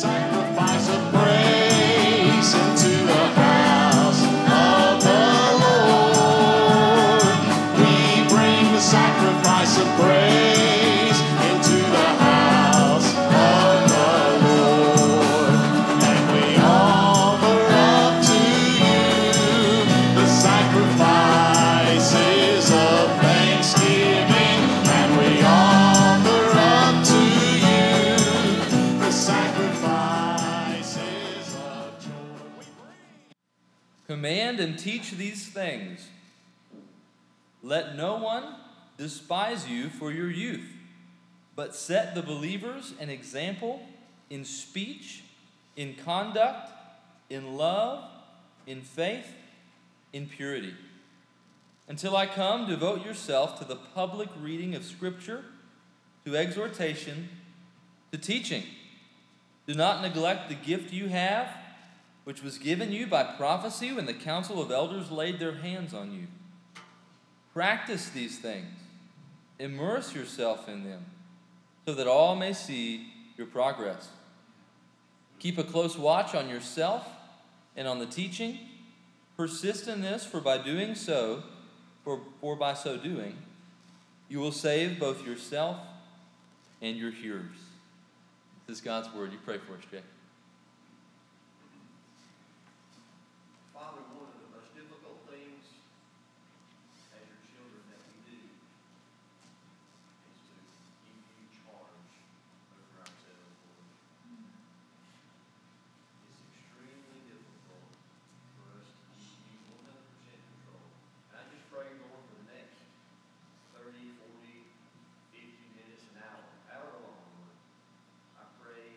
sacrifice teach these things. Let no one despise you for your youth, but set the believers an example in speech, in conduct, in love, in faith, in purity. Until I come, devote yourself to the public reading of Scripture, to exhortation, to teaching. Do not neglect the gift you have, which was given you by prophecy when the council of elders laid their hands on you. Practice these things, immerse yourself in them, so that all may see your progress. Keep a close watch on yourself and on the teaching. Persist in this, for by doing so, for, for by so doing, you will save both yourself and your hearers. This is God's word. You pray for us, Jay. Father, one of the most difficult things as your children that we do is to give you charge over ourselves, Lord. It's extremely difficult for us to give you one hundred percent control. And I just pray, Lord, for the next 30, 40, 50 minutes, an hour, however long, Lord, I pray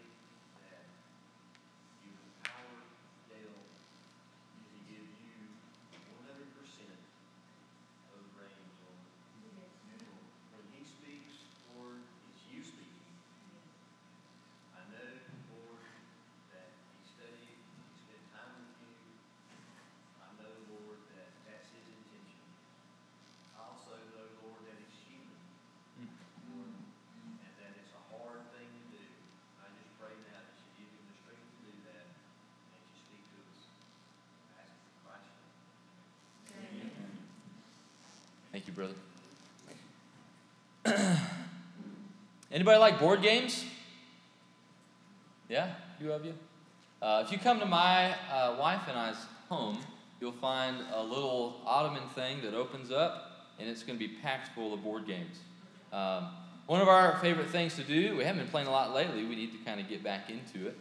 that you empower Dale to give you one hundred percent of the reins, Lord. When he speaks, Lord, it's you speaking. I know, Lord, that he studied, he spent time with you. I know, Lord, that that's his intention. I also know, Lord, that it's human. Lord, and that it's a hard thing to do. I just pray now that you give him the strength to do that, and you speak to us. I ask for Christ's name. Thank you, brother. Anybody like board games? Yeah, few of you. Uh, if you come to my uh, wife and I's home, you'll find a little ottoman thing that opens up, and it's going to be packed full of board games. Um, one of our favorite things to do, we haven't been playing a lot lately, we need to kind of get back into it.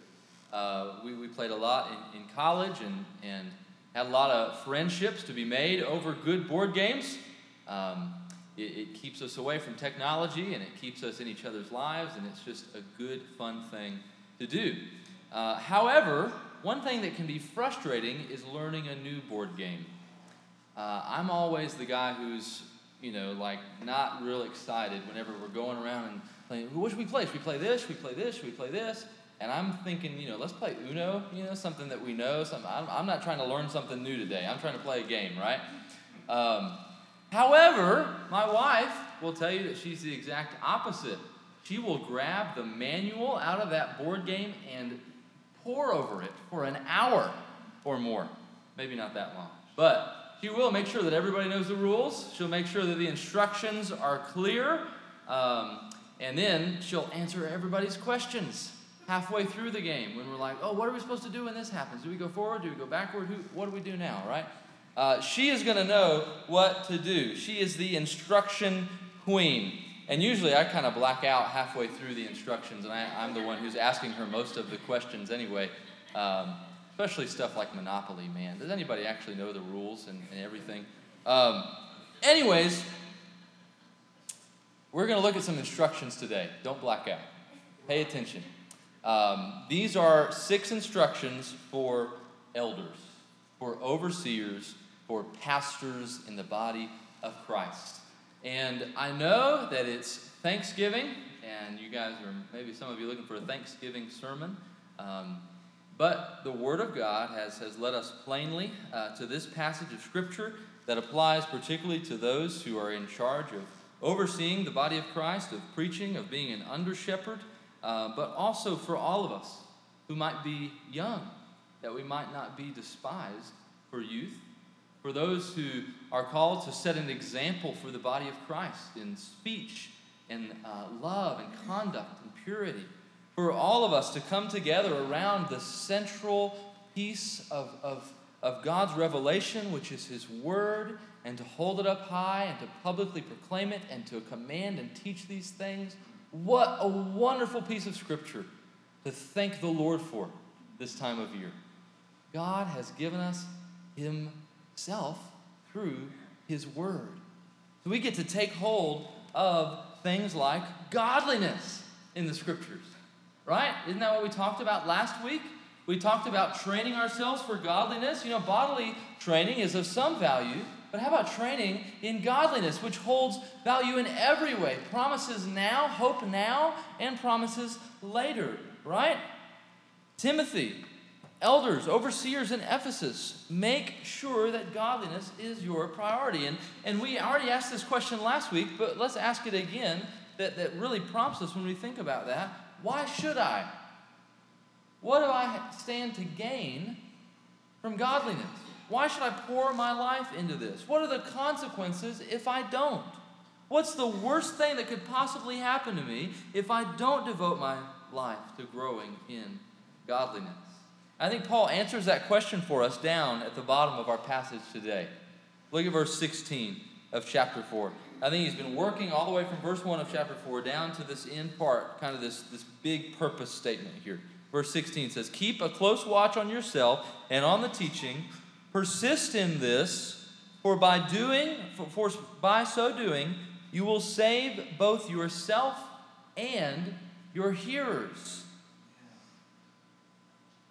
Uh, we, we played a lot in, in college and, and had a lot of friendships to be made over good board games. Um, it, it keeps us away from technology and it keeps us in each other's lives, and it's just a good, fun thing to do. Uh, however, one thing that can be frustrating is learning a new board game. Uh, I'm always the guy who's, you know, like not real excited whenever we're going around and playing. What should we play? Should we play this? Should we play this? Should we play this? And I'm thinking, you know, let's play Uno. You know, something that we know. I'm, I'm not trying to learn something new today. I'm trying to play a game, right? Um, however, my wife will tell you that she's the exact opposite. She will grab the manual out of that board game and pore over it for an hour or more. Maybe not that long. But she will make sure that everybody knows the rules. She'll make sure that the instructions are clear. Um, and then she'll answer everybody's questions halfway through the game when we're like, oh, what are we supposed to do when this happens? Do we go forward? Do we go backward? Who, what do we do now, right? Uh, she is going to know what to do. She is the instruction queen. And usually I kind of black out halfway through the instructions, and I, I'm the one who's asking her most of the questions anyway. Um, especially stuff like Monopoly, man. Does anybody actually know the rules and, and everything? Um, anyways, we're going to look at some instructions today. Don't black out. Pay attention. Um, these are six instructions for elders, for overseers, for pastors in the body of Christ. And I know that it's Thanksgiving, and you guys are maybe some of you looking for a Thanksgiving sermon. Um, but the Word of God has, has led us plainly uh, to this passage of Scripture that applies particularly to those who are in charge of overseeing the body of Christ, of preaching, of being an under shepherd, uh, but also for all of us who who might be young, that we might not be despised for youth, for those who are called to set an example for the body of Christ in speech and uh, love and conduct and purity, for all of us to come together around the central piece of, of, of God's revelation, which is His Word, and to hold it up high and to publicly proclaim it and to command and teach these things. What a wonderful piece of Scripture to thank the Lord for this time of year. God has given us Himself through His Word. So we get to take hold of things like godliness in the Scriptures, right? Isn't that what we talked about last week? We talked about training ourselves for godliness. You know, bodily training is of some value, but how about training in godliness, which holds value in every way? Promises now, hope now, and promises later, right? Timothy, elders, overseers in Ephesus, make sure that godliness is your priority. And, and we already asked this question last week, but let's ask it again that, that really prompts us when we think about that. Why should I? What do I stand to gain from godliness? Why should I pour my life into this? What are the consequences if I don't? What's the worst thing that could possibly happen to me if I don't devote my life to growing in godliness? I think Paul answers that question for us down at the bottom of our passage today. Look at verse 16 of chapter 4. I think he's been working all the way from verse 1 of chapter 4 down to this end part, kind of this, this big purpose statement here. Verse 16 says, Keep a close watch on yourself and on the teaching. Persist in this, for by doing, for, for by so doing, you will save both yourself and your hearers.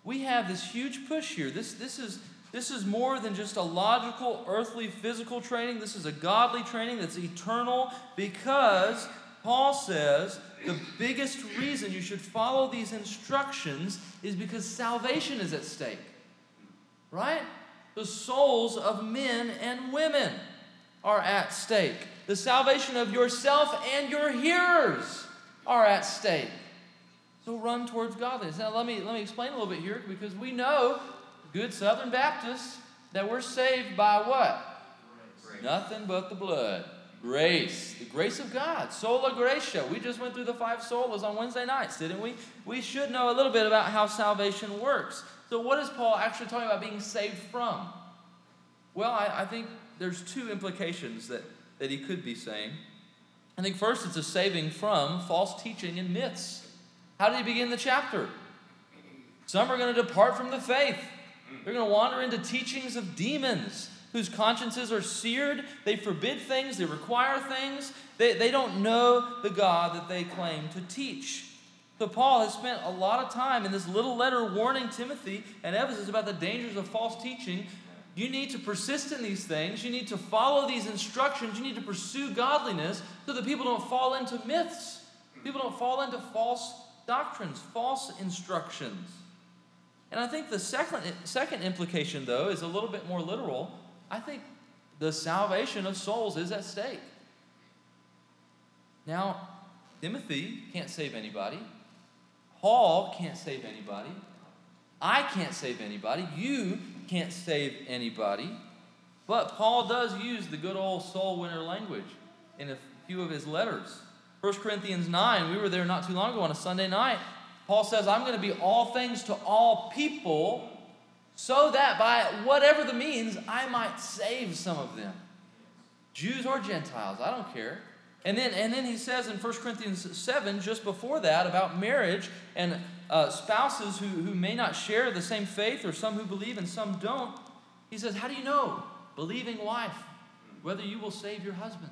We have this huge push here. This, this, is, this is more than just a logical, earthly, physical training. This is a godly training that's eternal because Paul says the biggest reason you should follow these instructions is because salvation is at stake. Right? The souls of men and women are at stake. The salvation of yourself and your hearers are at stake. So run towards godliness. Now let me let me explain a little bit here because we know, good Southern Baptists, that we're saved by what? Grace. Nothing but the blood. Grace. The grace of God. Sola gratia. We just went through the five solas on Wednesday nights, didn't we? We should know a little bit about how salvation works. So, what is Paul actually talking about being saved from? Well, I, I think there's two implications that, that he could be saying. I think first it's a saving from false teaching and myths. How did he begin the chapter? Some are going to depart from the faith. They're going to wander into teachings of demons whose consciences are seared. They forbid things, they require things. They, they don't know the God that they claim to teach. So, Paul has spent a lot of time in this little letter warning Timothy and Ephesus about the dangers of false teaching. You need to persist in these things. You need to follow these instructions. You need to pursue godliness so that people don't fall into myths. People don't fall into false doctrines, false instructions. And I think the second, second implication, though, is a little bit more literal. I think the salvation of souls is at stake. Now, Timothy can't save anybody. Paul can't save anybody. I can't save anybody. You can't save anybody. But Paul does use the good old soul winner language in a few of his letters. 1 Corinthians 9, we were there not too long ago on a Sunday night. Paul says, I'm going to be all things to all people so that by whatever the means, I might save some of them. Jews or Gentiles, I don't care. And then, and then he says in 1 Corinthians 7, just before that, about marriage and uh, spouses who, who may not share the same faith, or some who believe and some don't. He says, How do you know, believing wife, whether you will save your husband?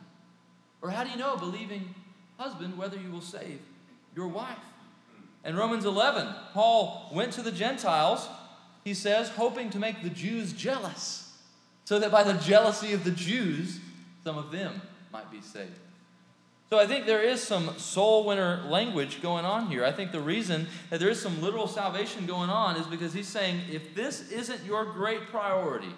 Or how do you know, believing husband, whether you will save your wife? In Romans 11, Paul went to the Gentiles, he says, hoping to make the Jews jealous, so that by the jealousy of the Jews, some of them might be saved. So I think there is some soul winner language going on here. I think the reason that there is some literal salvation going on is because he's saying if this isn't your great priority,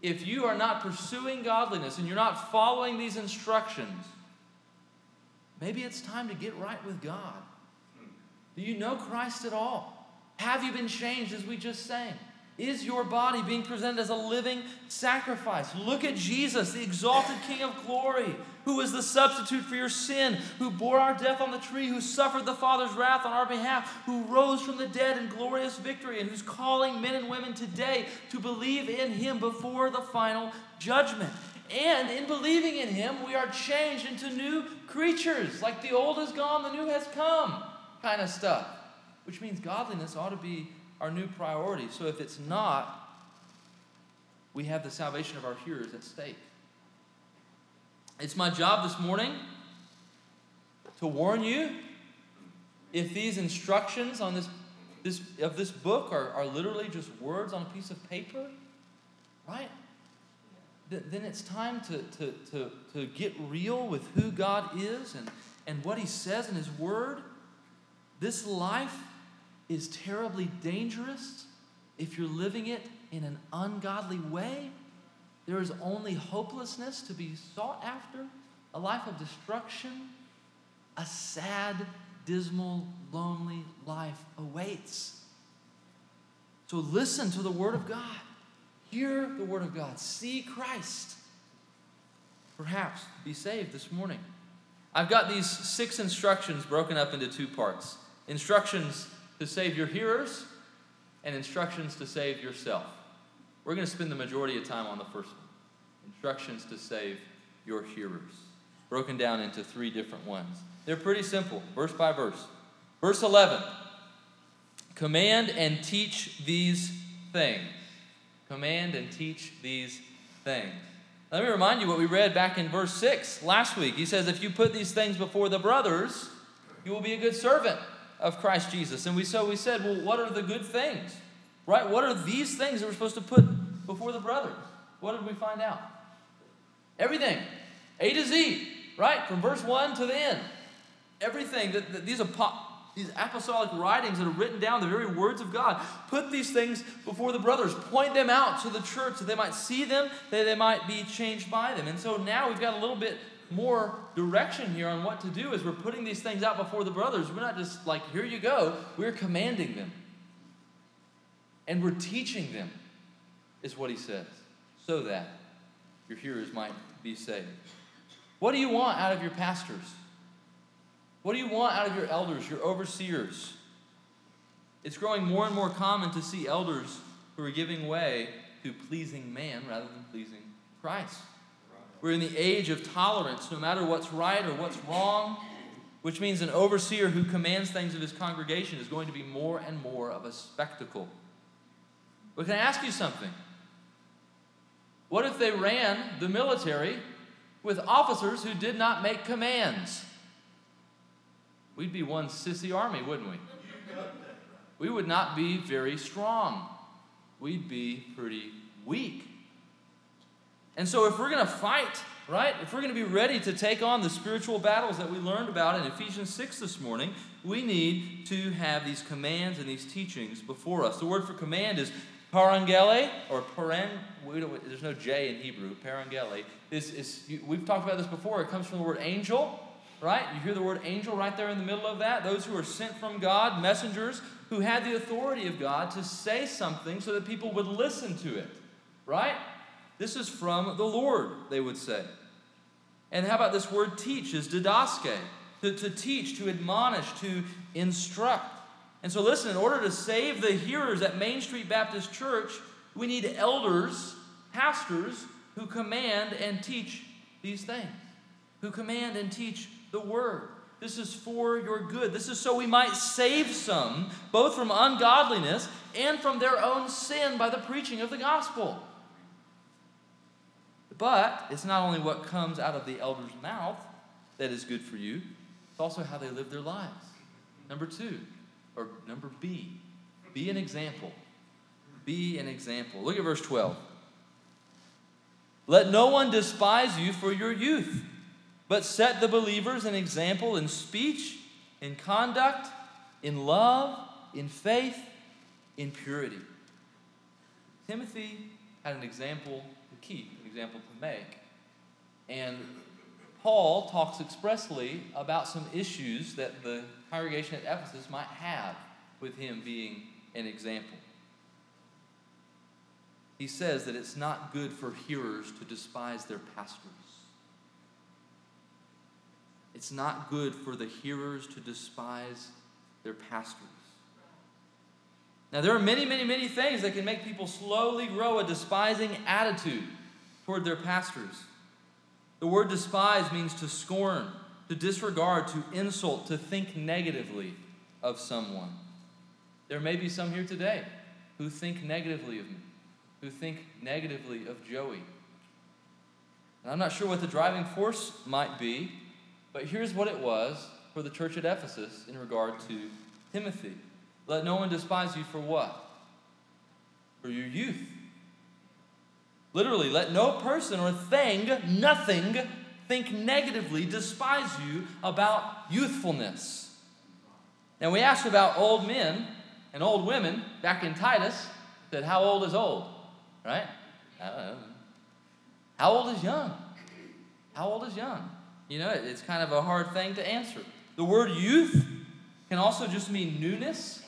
if you are not pursuing godliness and you're not following these instructions, maybe it's time to get right with God. Do you know Christ at all? Have you been changed as we just sang? Is your body being presented as a living sacrifice? Look at Jesus, the exalted King of glory, who was the substitute for your sin, who bore our death on the tree, who suffered the Father's wrath on our behalf, who rose from the dead in glorious victory, and who's calling men and women today to believe in him before the final judgment. And in believing in him, we are changed into new creatures. Like the old is gone, the new has come, kind of stuff. Which means godliness ought to be our new priority. So if it's not, we have the salvation of our hearers at stake. It's my job this morning to warn you if these instructions on this, this of this book are, are literally just words on a piece of paper, right? Th- then it's time to, to, to, to get real with who God is and, and what He says in His Word. This life is terribly dangerous if you're living it in an ungodly way. There is only hopelessness to be sought after, a life of destruction. A sad, dismal, lonely life awaits. So listen to the Word of God. Hear the Word of God. See Christ. Perhaps be saved this morning. I've got these six instructions broken up into two parts instructions to save your hearers and instructions to save yourself. We're going to spend the majority of time on the first one instructions to save your hearers, broken down into three different ones. They're pretty simple, verse by verse. Verse 11 Command and teach these things. Command and teach these things. Let me remind you what we read back in verse 6 last week. He says, If you put these things before the brothers, you will be a good servant of Christ Jesus. And we so we said, well, what are the good things? Right? What are these things that we're supposed to put before the brothers? What did we find out? Everything. A to Z, right? From verse 1 to the end. Everything that, that these, apo- these apostolic writings that are written down, the very words of God, put these things before the brothers, point them out to the church that they might see them, that they might be changed by them. And so now we've got a little bit more direction here on what to do as we're putting these things out before the brothers. We're not just like, here you go. We're commanding them. And we're teaching them, is what he says, so that your hearers might be saved. What do you want out of your pastors? What do you want out of your elders, your overseers? It's growing more and more common to see elders who are giving way to pleasing man rather than pleasing Christ. We're in the age of tolerance, no matter what's right or what's wrong, which means an overseer who commands things of his congregation is going to be more and more of a spectacle. But can I ask you something? What if they ran the military with officers who did not make commands? We'd be one sissy army, wouldn't we? We would not be very strong. We'd be pretty weak. And so, if we're going to fight, right, if we're going to be ready to take on the spiritual battles that we learned about in Ephesians 6 this morning, we need to have these commands and these teachings before us. The word for command is parangele, or paren, there's no J in Hebrew, parangele. Is, we've talked about this before, it comes from the word angel, right? You hear the word angel right there in the middle of that. Those who are sent from God, messengers who had the authority of God to say something so that people would listen to it, right? This is from the Lord, they would say. And how about this word teach is didaske, to, to teach, to admonish, to instruct. And so, listen, in order to save the hearers at Main Street Baptist Church, we need elders, pastors, who command and teach these things, who command and teach the word. This is for your good. This is so we might save some, both from ungodliness and from their own sin by the preaching of the gospel. But it's not only what comes out of the elder's mouth that is good for you, it's also how they live their lives. Number two, or number B, be an example. Be an example. Look at verse 12. Let no one despise you for your youth, but set the believers an example in speech, in conduct, in love, in faith, in purity. Timothy had an example to keep, an example to make. And Paul talks expressly about some issues that the congregation at Ephesus might have with him being an example. He says that it's not good for hearers to despise their pastors. It's not good for the hearers to despise their pastors. Now, there are many, many, many things that can make people slowly grow a despising attitude toward their pastors. The word despise means to scorn, to disregard, to insult, to think negatively of someone. There may be some here today who think negatively of me, who think negatively of Joey. And I'm not sure what the driving force might be, but here's what it was for the church at Ephesus in regard to Timothy. Let no one despise you for what? For your youth. Literally, let no person or thing, nothing, think negatively, despise you about youthfulness. Now, we asked about old men and old women back in Titus, said, How old is old? Right? Um, how old is young? How old is young? You know, it's kind of a hard thing to answer. The word youth can also just mean newness,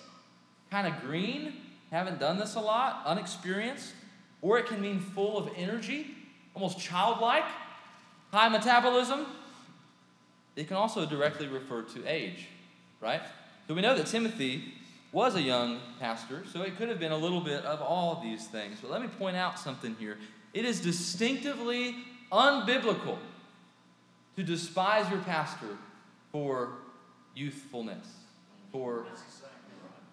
kind of green, haven't done this a lot, unexperienced, or it can mean full of energy, almost childlike, high metabolism. It can also directly refer to age, right? So we know that Timothy was a young pastor, so it could have been a little bit of all of these things. But let me point out something here. It is distinctively unbiblical to despise your pastor for youthfulness, for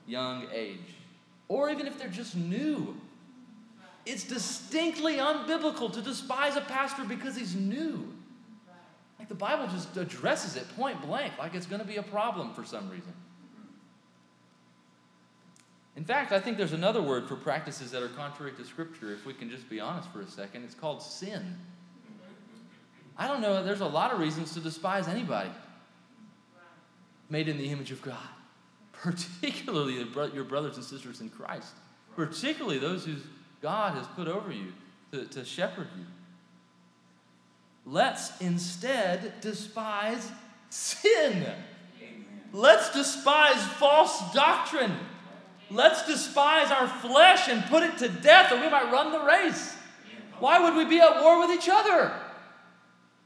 young age, or even if they're just new. It's distinctly unbiblical to despise a pastor because he's new. Like the Bible just addresses it point blank, like it's going to be a problem for some reason. In fact, I think there's another word for practices that are contrary to Scripture, if we can just be honest for a second. It's called sin. I don't know, there's a lot of reasons to despise anybody made in the image of God, particularly your brothers and sisters in Christ, particularly those who God has put over you to, to shepherd you. Let's instead despise sin. Let's despise false doctrine. Let's despise our flesh and put it to death, or we might run the race. Why would we be at war with each other?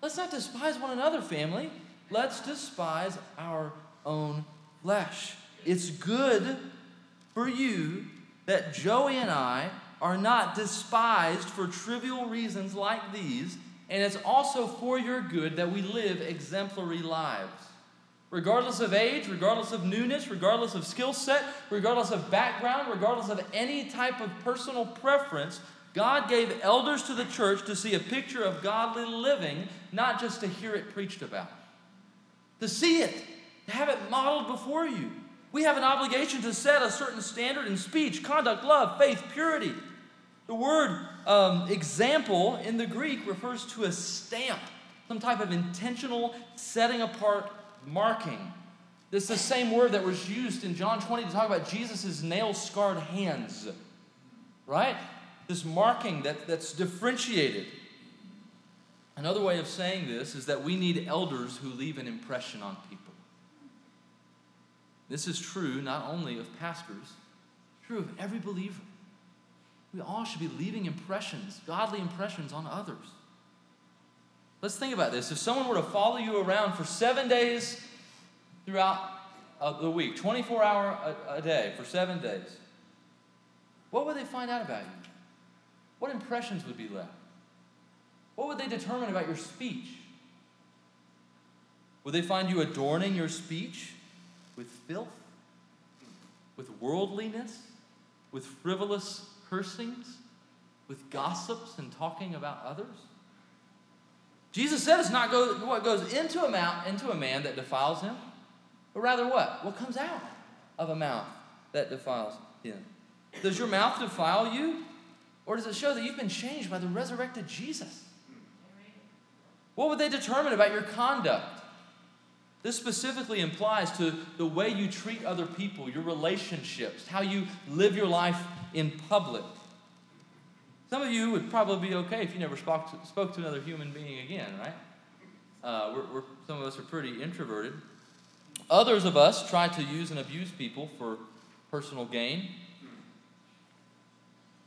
Let's not despise one another, family. Let's despise our own flesh. It's good for you that Joey and I are not despised for trivial reasons like these, and it's also for your good that we live exemplary lives. Regardless of age, regardless of newness, regardless of skill set, regardless of background, regardless of any type of personal preference, God gave elders to the church to see a picture of godly living, not just to hear it preached about. To see it, to have it modeled before you. We have an obligation to set a certain standard in speech, conduct, love, faith, purity. The word um, example in the Greek refers to a stamp, some type of intentional setting apart marking. This is the same word that was used in John 20 to talk about Jesus' nail scarred hands, right? This marking that, that's differentiated. Another way of saying this is that we need elders who leave an impression on people. This is true not only of pastors, true of every believer. We all should be leaving impressions, godly impressions on others. Let's think about this. If someone were to follow you around for seven days throughout uh, the week, 24 hour a, a day for seven days, what would they find out about you? What impressions would be left? What would they determine about your speech? Would they find you adorning your speech with filth, with worldliness, with frivolous cursings, with gossips and talking about others? Jesus said it's not go, what goes into a mouth into a man that defiles him, but rather what? What comes out of a mouth that defiles him? Does your mouth defile you? Or does it show that you've been changed by the resurrected Jesus? What would they determine about your conduct? This specifically implies to the way you treat other people, your relationships, how you live your life in public. Some of you would probably be okay if you never spoke to, spoke to another human being again, right? Uh, we're, we're, some of us are pretty introverted. Others of us try to use and abuse people for personal gain.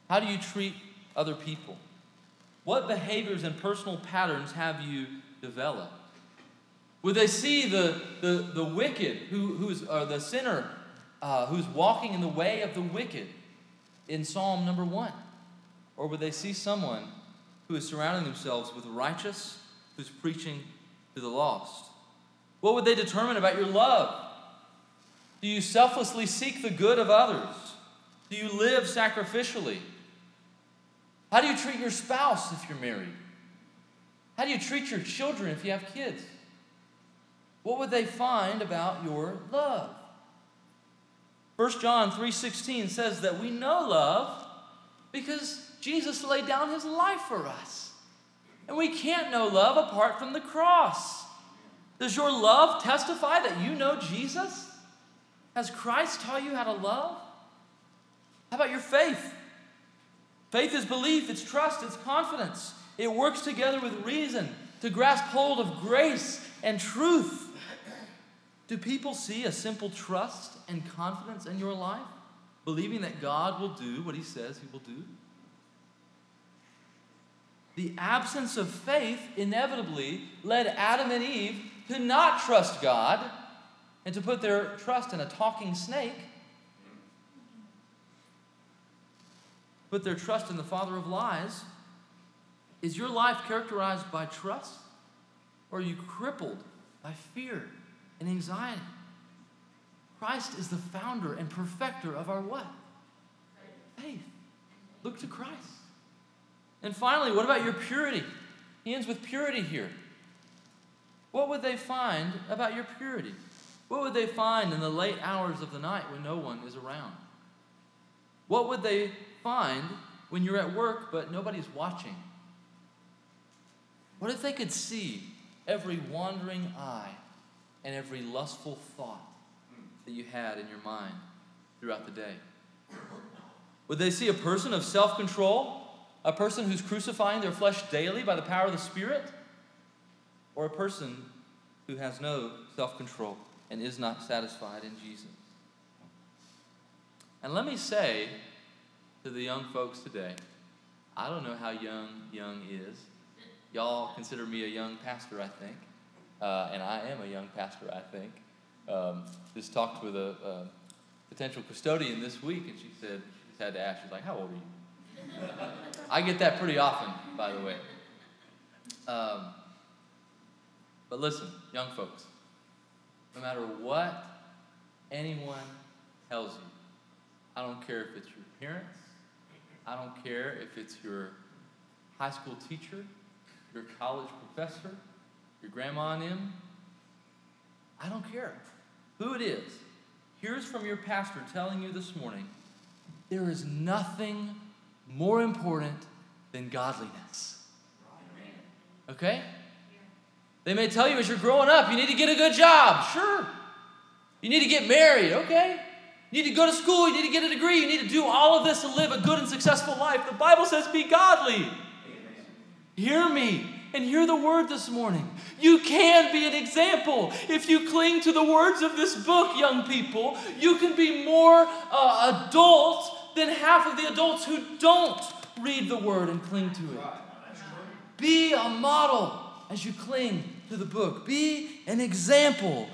How do you treat other people? What behaviors and personal patterns have you developed? Would they see the, the, the wicked, who, who's, the sinner uh, who's walking in the way of the wicked in Psalm number one? Or would they see someone who is surrounding themselves with righteous, who's preaching to the lost? What would they determine about your love? Do you selflessly seek the good of others? Do you live sacrificially? How do you treat your spouse if you're married? How do you treat your children if you have kids? What would they find about your love? 1 John 3:16 says that we know love because Jesus laid down his life for us. And we can't know love apart from the cross. Does your love testify that you know Jesus? Has Christ taught you how to love? How about your faith? Faith is belief, it's trust, it's confidence. It works together with reason to grasp hold of grace and truth. Do people see a simple trust and confidence in your life, believing that God will do what He says He will do? The absence of faith inevitably led Adam and Eve to not trust God and to put their trust in a talking snake, put their trust in the father of lies. Is your life characterized by trust? Or are you crippled by fear and anxiety? Christ is the founder and perfecter of our what? Faith. Look to Christ. And finally, what about your purity? He ends with purity here. What would they find about your purity? What would they find in the late hours of the night when no one is around? What would they find when you're at work but nobody's watching? What if they could see every wandering eye and every lustful thought that you had in your mind throughout the day? Would they see a person of self control, a person who's crucifying their flesh daily by the power of the Spirit, or a person who has no self control and is not satisfied in Jesus? And let me say to the young folks today, I don't know how young young is. Y'all consider me a young pastor, I think. Uh, and I am a young pastor, I think. Um, just talked with a, a, potential custodian this week, and she said, she had to ask, she's like, How old are you? I get that pretty often, by the way. Um, but listen, young folks, no matter what anyone tells you, I don't care if it's your parents, I don't care if it's your high school teacher, your college professor, your grandma and him. I don't care who it is. Here's from your pastor telling you this morning there is nothing more important than godliness. Okay? They may tell you as you're growing up, you need to get a good job. Sure. You need to get married. Okay. You need to go to school. You need to get a degree. You need to do all of this to live a good and successful life. The Bible says, be godly. Hear me and hear the word this morning. You can be an example. If you cling to the words of this book, young people, you can be more uh, adult than half of the adults who don't read the word and cling to it. Be a model as you cling to the book. Be an example.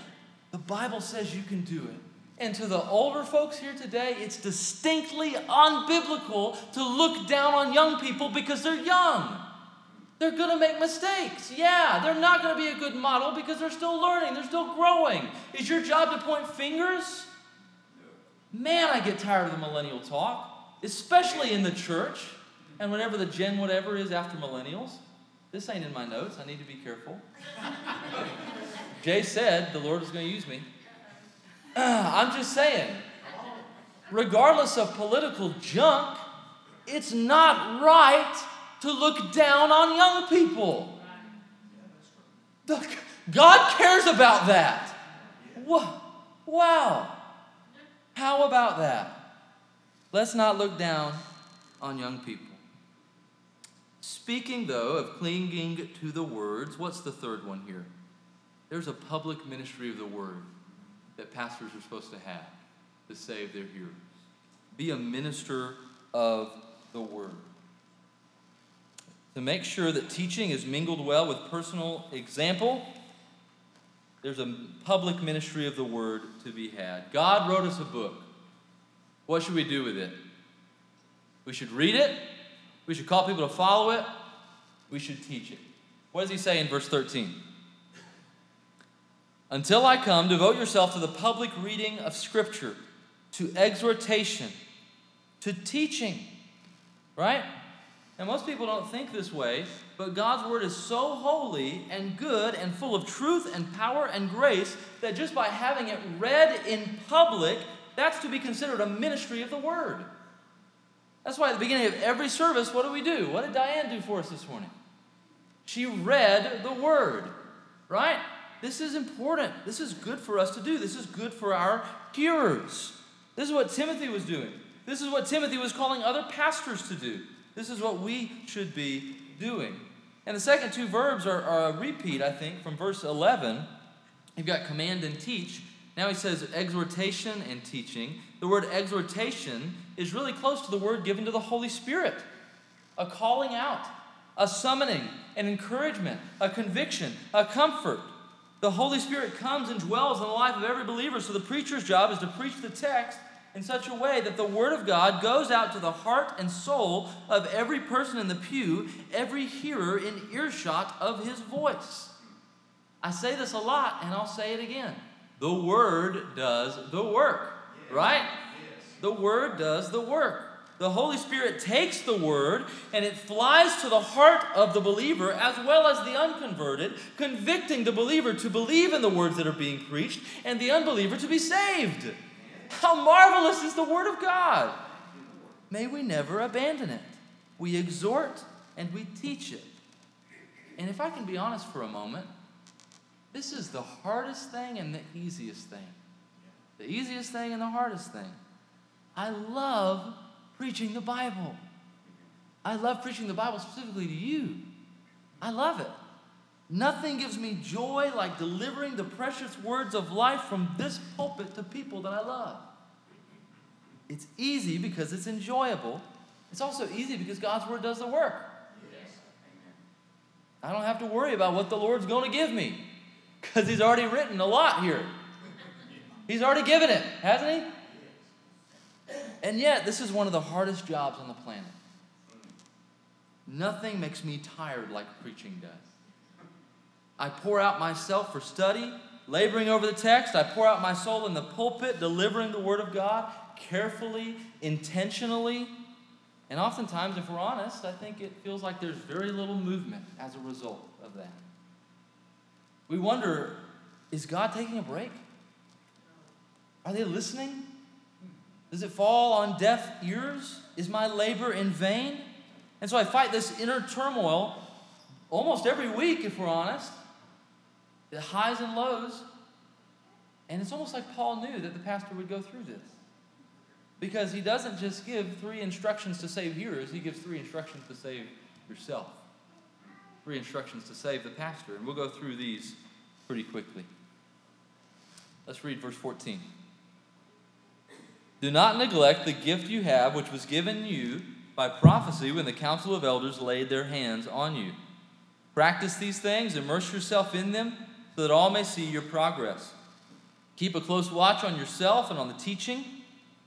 The Bible says you can do it. And to the older folks here today, it's distinctly unbiblical to look down on young people because they're young. They're going to make mistakes. Yeah, they're not going to be a good model because they're still learning, they're still growing. Is your job to point fingers? Man, I get tired of the millennial talk, especially in the church and whenever the gen whatever is after millennials. This ain't in my notes. I need to be careful. Jay said the Lord is going to use me. I'm just saying, regardless of political junk, it's not right to look down on young people. God cares about that. Wow. How about that? Let's not look down on young people. Speaking, though, of clinging to the words, what's the third one here? There's a public ministry of the word that pastors are supposed to have to save their hearers. Be a minister of the Word. To make sure that teaching is mingled well with personal example, there's a public ministry of the Word to be had. God wrote us a book. What should we do with it? We should read it. We should call people to follow it. We should teach it. What does he say in verse 13? Until I come, devote yourself to the public reading of Scripture, to exhortation, to teaching. Right? And most people don't think this way, but God's Word is so holy and good and full of truth and power and grace that just by having it read in public, that's to be considered a ministry of the Word. That's why at the beginning of every service, what do we do? What did Diane do for us this morning? She read the Word, right? This is important. This is good for us to do. This is good for our hearers. This is what Timothy was doing. This is what Timothy was calling other pastors to do. This is what we should be doing. And the second two verbs are, are a repeat, I think, from verse 11. You've got command and teach. Now he says exhortation and teaching. The word exhortation is really close to the word given to the Holy Spirit a calling out, a summoning, an encouragement, a conviction, a comfort. The Holy Spirit comes and dwells in the life of every believer, so the preacher's job is to preach the text in such a way that the Word of God goes out to the heart and soul of every person in the pew, every hearer in earshot of his voice. I say this a lot, and I'll say it again. The Word does the work, right? The Word does the work. The Holy Spirit takes the Word and it flies to the heart of the believer as well as the unconverted, convicting the believer to believe in the words that are being preached and the unbeliever to be saved. How marvelous is the Word of God! May we never abandon it. We exhort and we teach it. And if I can be honest for a moment, this is the hardest thing and the easiest thing. The easiest thing and the hardest thing. I love preaching the Bible. I love preaching the Bible specifically to you. I love it. Nothing gives me joy like delivering the precious words of life from this pulpit to people that I love. It's easy because it's enjoyable. It's also easy because God's word does the work. I don't have to worry about what the Lord's going to give me because He's already written a lot here. He's already given it, hasn't He? And yet, this is one of the hardest jobs on the planet. Nothing makes me tired like preaching does. I pour out myself for study, laboring over the text. I pour out my soul in the pulpit, delivering the Word of God carefully, intentionally. And oftentimes, if we're honest, I think it feels like there's very little movement as a result of that. We wonder is God taking a break? Are they listening? Does it fall on deaf ears? Is my labor in vain? And so I fight this inner turmoil almost every week, if we're honest. The highs and lows. And it's almost like Paul knew that the pastor would go through this. Because he doesn't just give three instructions to save hearers, he gives three instructions to save yourself. Three instructions to save the pastor. And we'll go through these pretty quickly. Let's read verse 14. Do not neglect the gift you have, which was given you by prophecy when the council of elders laid their hands on you. Practice these things, immerse yourself in them, so that all may see your progress. Keep a close watch on yourself and on the teaching.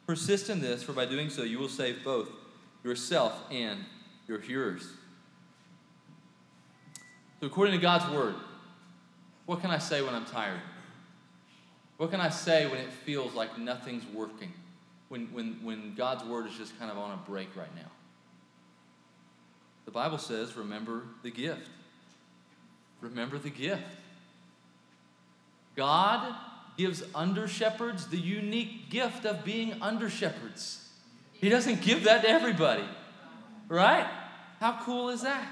Persist in this, for by doing so you will save both yourself and your hearers. So, according to God's word, what can I say when I'm tired? What can I say when it feels like nothing's working? When, when, when God's word is just kind of on a break right now? The Bible says, remember the gift. Remember the gift. God gives under shepherds the unique gift of being under shepherds. He doesn't give that to everybody, right? How cool is that?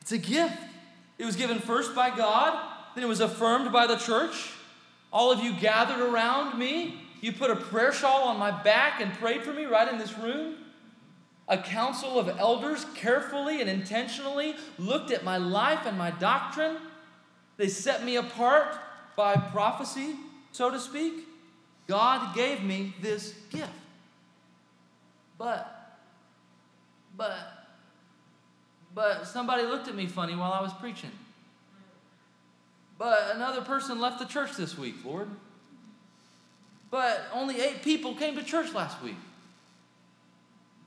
It's a gift. It was given first by God, then it was affirmed by the church. All of you gathered around me. You put a prayer shawl on my back and prayed for me right in this room. A council of elders carefully and intentionally looked at my life and my doctrine. They set me apart by prophecy, so to speak. God gave me this gift. But but, but somebody looked at me funny while I was preaching. But another person left the church this week, Lord. But only eight people came to church last week.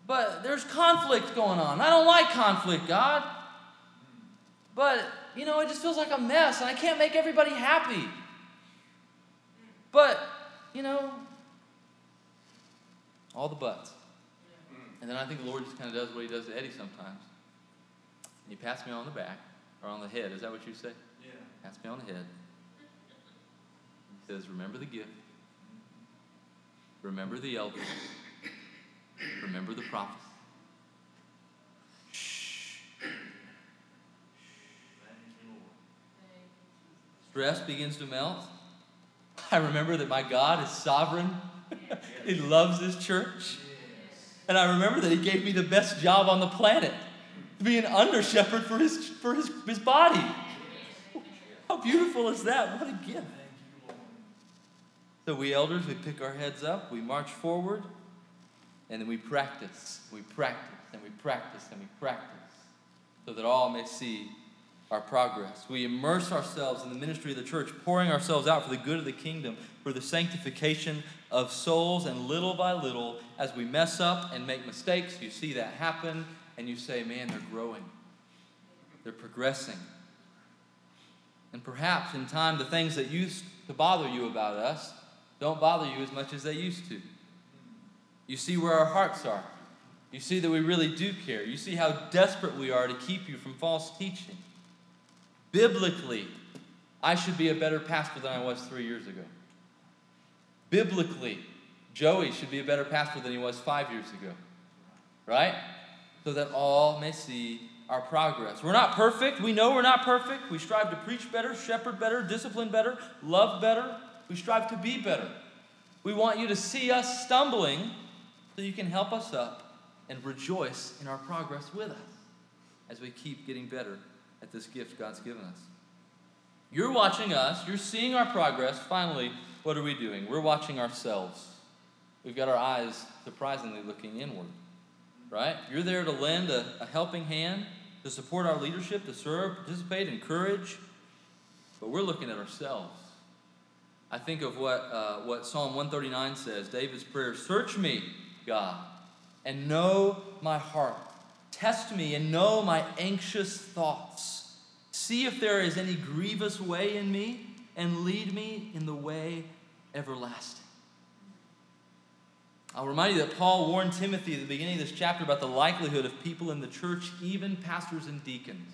But there's conflict going on. I don't like conflict, God. But, you know, it just feels like a mess and I can't make everybody happy. But, you know, all the buts. And then I think the Lord just kind of does what he does to Eddie sometimes. He pats me on the back or on the head. Is that what you say? Yeah. Pats me on the head. He says, Remember the gift. Remember the elders. Remember the prophets. Stress begins to melt. I remember that my God is sovereign. he loves this church. And I remember that He gave me the best job on the planet to be an under shepherd for His, for his, his body. How beautiful is that? What a gift. So, we elders, we pick our heads up, we march forward, and then we practice. We practice, and we practice, and we practice, so that all may see our progress. We immerse ourselves in the ministry of the church, pouring ourselves out for the good of the kingdom, for the sanctification of souls, and little by little, as we mess up and make mistakes, you see that happen, and you say, man, they're growing, they're progressing. And perhaps in time, the things that used to bother you about us don't bother you as much as they used to. You see where our hearts are. You see that we really do care. You see how desperate we are to keep you from false teaching. Biblically, I should be a better pastor than I was three years ago. Biblically, Joey should be a better pastor than he was five years ago. Right? So that all may see our progress. We're not perfect. We know we're not perfect. We strive to preach better, shepherd better, discipline better, love better. We strive to be better. We want you to see us stumbling so you can help us up and rejoice in our progress with us as we keep getting better at this gift God's given us. You're watching us, you're seeing our progress. Finally, what are we doing? We're watching ourselves. We've got our eyes surprisingly looking inward, right? You're there to lend a, a helping hand, to support our leadership, to serve, participate, encourage, but we're looking at ourselves. I think of what, uh, what Psalm 139 says David's prayer Search me, God, and know my heart. Test me and know my anxious thoughts. See if there is any grievous way in me, and lead me in the way everlasting. I'll remind you that Paul warned Timothy at the beginning of this chapter about the likelihood of people in the church, even pastors and deacons,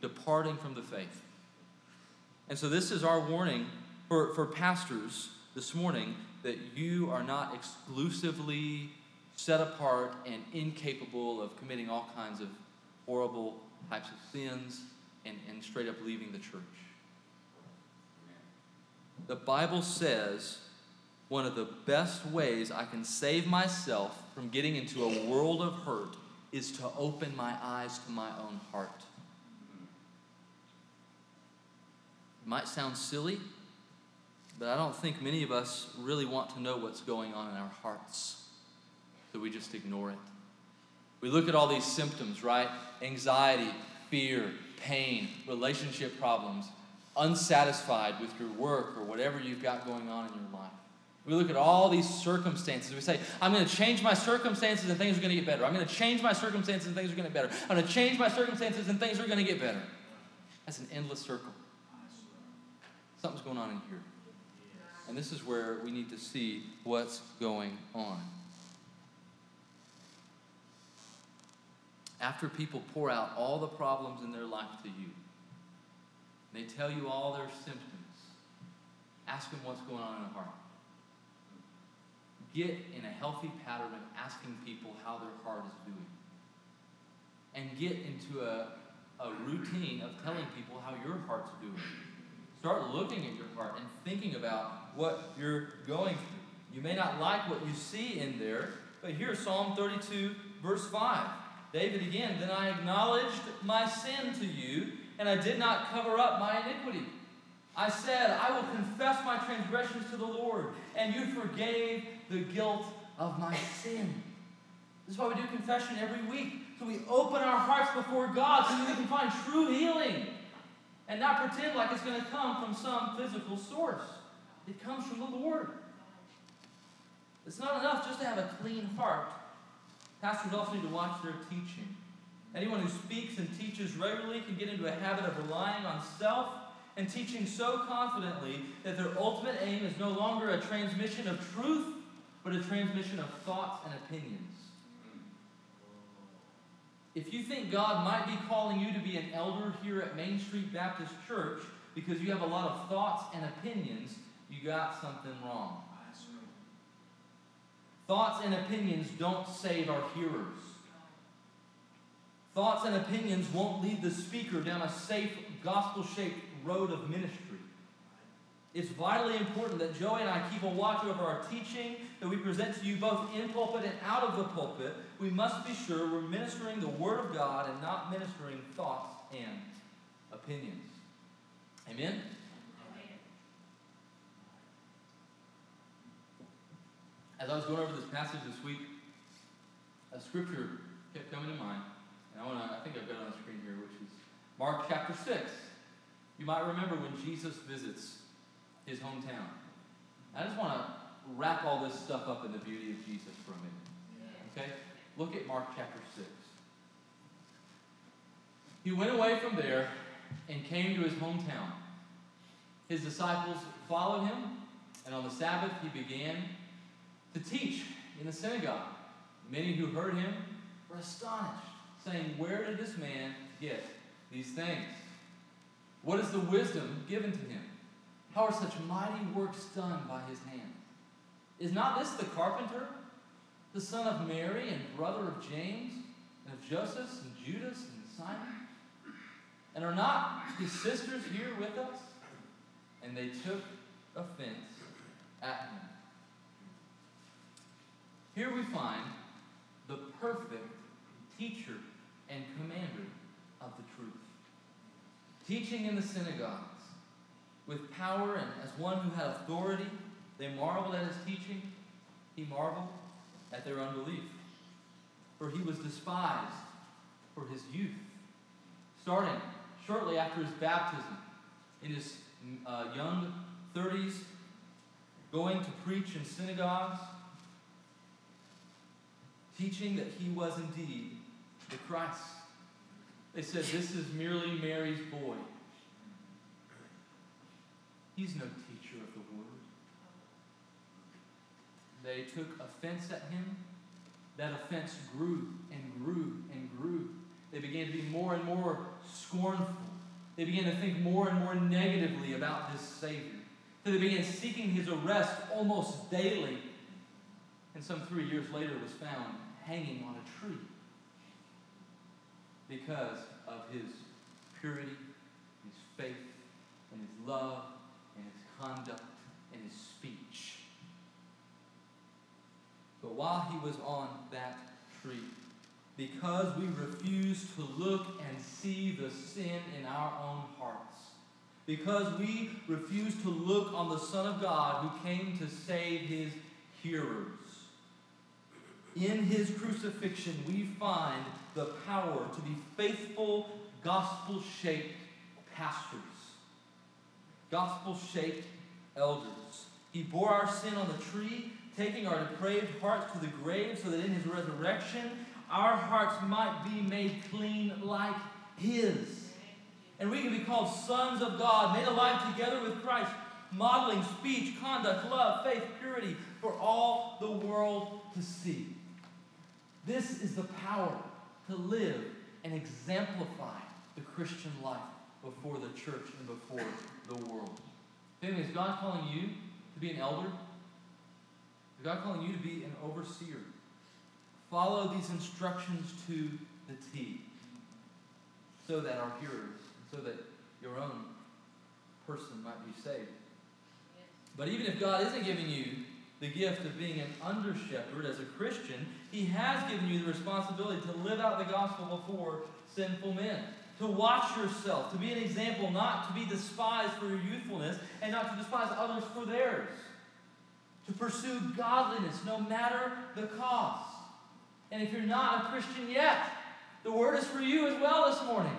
departing from the faith. And so, this is our warning for, for pastors this morning that you are not exclusively set apart and incapable of committing all kinds of horrible types of sins and, and straight up leaving the church. The Bible says one of the best ways I can save myself from getting into a world of hurt is to open my eyes to my own heart. It might sound silly, but I don't think many of us really want to know what's going on in our hearts. So we just ignore it. We look at all these symptoms, right? Anxiety, fear, pain, relationship problems, unsatisfied with your work or whatever you've got going on in your life. We look at all these circumstances. We say, I'm going to change my circumstances and things are going to get better. I'm going to change my circumstances and things are going to get better. I'm going to change my circumstances and things are going to get better. That's an endless circle. Something's going on in here. And this is where we need to see what's going on. After people pour out all the problems in their life to you, they tell you all their symptoms, ask them what's going on in their heart. Get in a healthy pattern of asking people how their heart is doing. And get into a, a routine of telling people how your heart's doing. Start looking at your heart and thinking about what you're going through. You may not like what you see in there, but here's Psalm 32, verse 5. David again, then I acknowledged my sin to you, and I did not cover up my iniquity. I said, I will confess my transgressions to the Lord, and you forgave the guilt of my sin. This is why we do confession every week. So we open our hearts before God so that we can find true healing and not pretend like it's going to come from some physical source. It comes from the Lord. It's not enough just to have a clean heart. Pastors also need to watch their teaching. Anyone who speaks and teaches regularly can get into a habit of relying on self and teaching so confidently that their ultimate aim is no longer a transmission of truth, but a transmission of thoughts and opinions. If you think God might be calling you to be an elder here at Main Street Baptist Church because you have a lot of thoughts and opinions, you got something wrong. Thoughts and opinions don't save our hearers. Thoughts and opinions won't lead the speaker down a safe, gospel shaped road of ministry. It's vitally important that Joey and I keep a watch over our teaching that we present to you both in pulpit and out of the pulpit. We must be sure we're ministering the Word of God and not ministering thoughts and opinions. Amen? As I was going over this passage this week, a scripture kept coming to mind, and I want to, I think I've got it on the screen here, which is Mark chapter 6. You might remember when Jesus visits his hometown. I just want to wrap all this stuff up in the beauty of Jesus for a minute. Okay? Look at Mark chapter 6. He went away from there and came to his hometown. His disciples followed him, and on the Sabbath he began to teach in the synagogue. Many who heard him were astonished, saying, Where did this man get these things? What is the wisdom given to him? How are such mighty works done by his hand? Is not this the carpenter, the son of Mary and brother of James, and of Joseph and Judas and Simon? And are not his sisters here with us? And they took offense at him. Here we find the perfect teacher and commander of the truth. Teaching in the synagogues with power and as one who had authority, they marveled at his teaching. He marveled at their unbelief. For he was despised for his youth. Starting shortly after his baptism, in his uh, young 30s, going to preach in synagogues, teaching that he was indeed the Christ. They said, This is merely Mary's boy. He's no teacher of the word. They took offense at him. That offense grew and grew and grew. They began to be more and more scornful. They began to think more and more negatively about this Savior. So they began seeking his arrest almost daily. And some three years later was found hanging on a tree because of his purity, his faith, and his love, and his conduct, and his speech. But while he was on that tree, because we refuse to look and see the sin in our own hearts, because we refuse to look on the Son of God who came to save his hearers, in his crucifixion, we find the power to be faithful, gospel shaped pastors, gospel shaped elders. He bore our sin on the tree, taking our depraved hearts to the grave, so that in his resurrection, our hearts might be made clean like his. And we can be called sons of God, made alive together with Christ, modeling speech, conduct, love, faith, purity for all the world to see. This is the power to live and exemplify the Christian life before the church and before the world. Family, is God calling you to be an elder? God calling you to be an overseer? Follow these instructions to the T so that our hearers, so that your own person might be saved. But even if God isn't giving you the gift of being an under shepherd as a Christian, He has given you the responsibility to live out the gospel before sinful men. To watch yourself, to be an example, not to be despised for your youthfulness, and not to despise others for theirs. To pursue godliness no matter the cost. And if you're not a Christian yet, the word is for you as well this morning.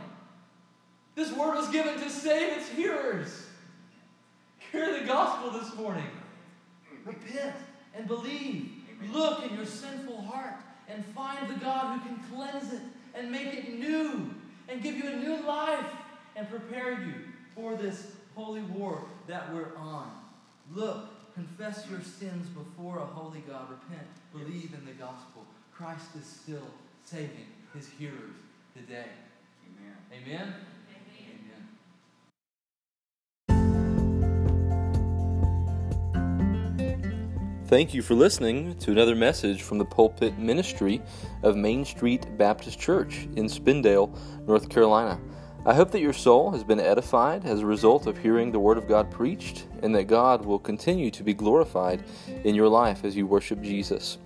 This word was given to save its hearers. Hear the gospel this morning. Repent and believe. Look in your sinful heart and find the God who can cleanse it and make it new and give you a new life and prepare you for this holy war that we're on. Look, confess your sins before a holy God. Repent, believe in the gospel. Christ is still saving his hearers today. Amen. Amen? Amen. Thank you for listening to another message from the pulpit ministry of Main Street Baptist Church in Spindale, North Carolina. I hope that your soul has been edified as a result of hearing the Word of God preached, and that God will continue to be glorified in your life as you worship Jesus.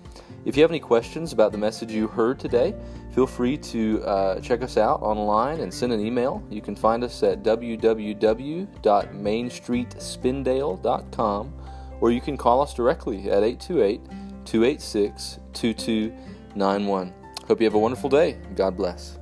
If you have any questions about the message you heard today, feel free to uh, check us out online and send an email. You can find us at www.mainstreetspindale.com or you can call us directly at 828 286 2291. Hope you have a wonderful day. God bless.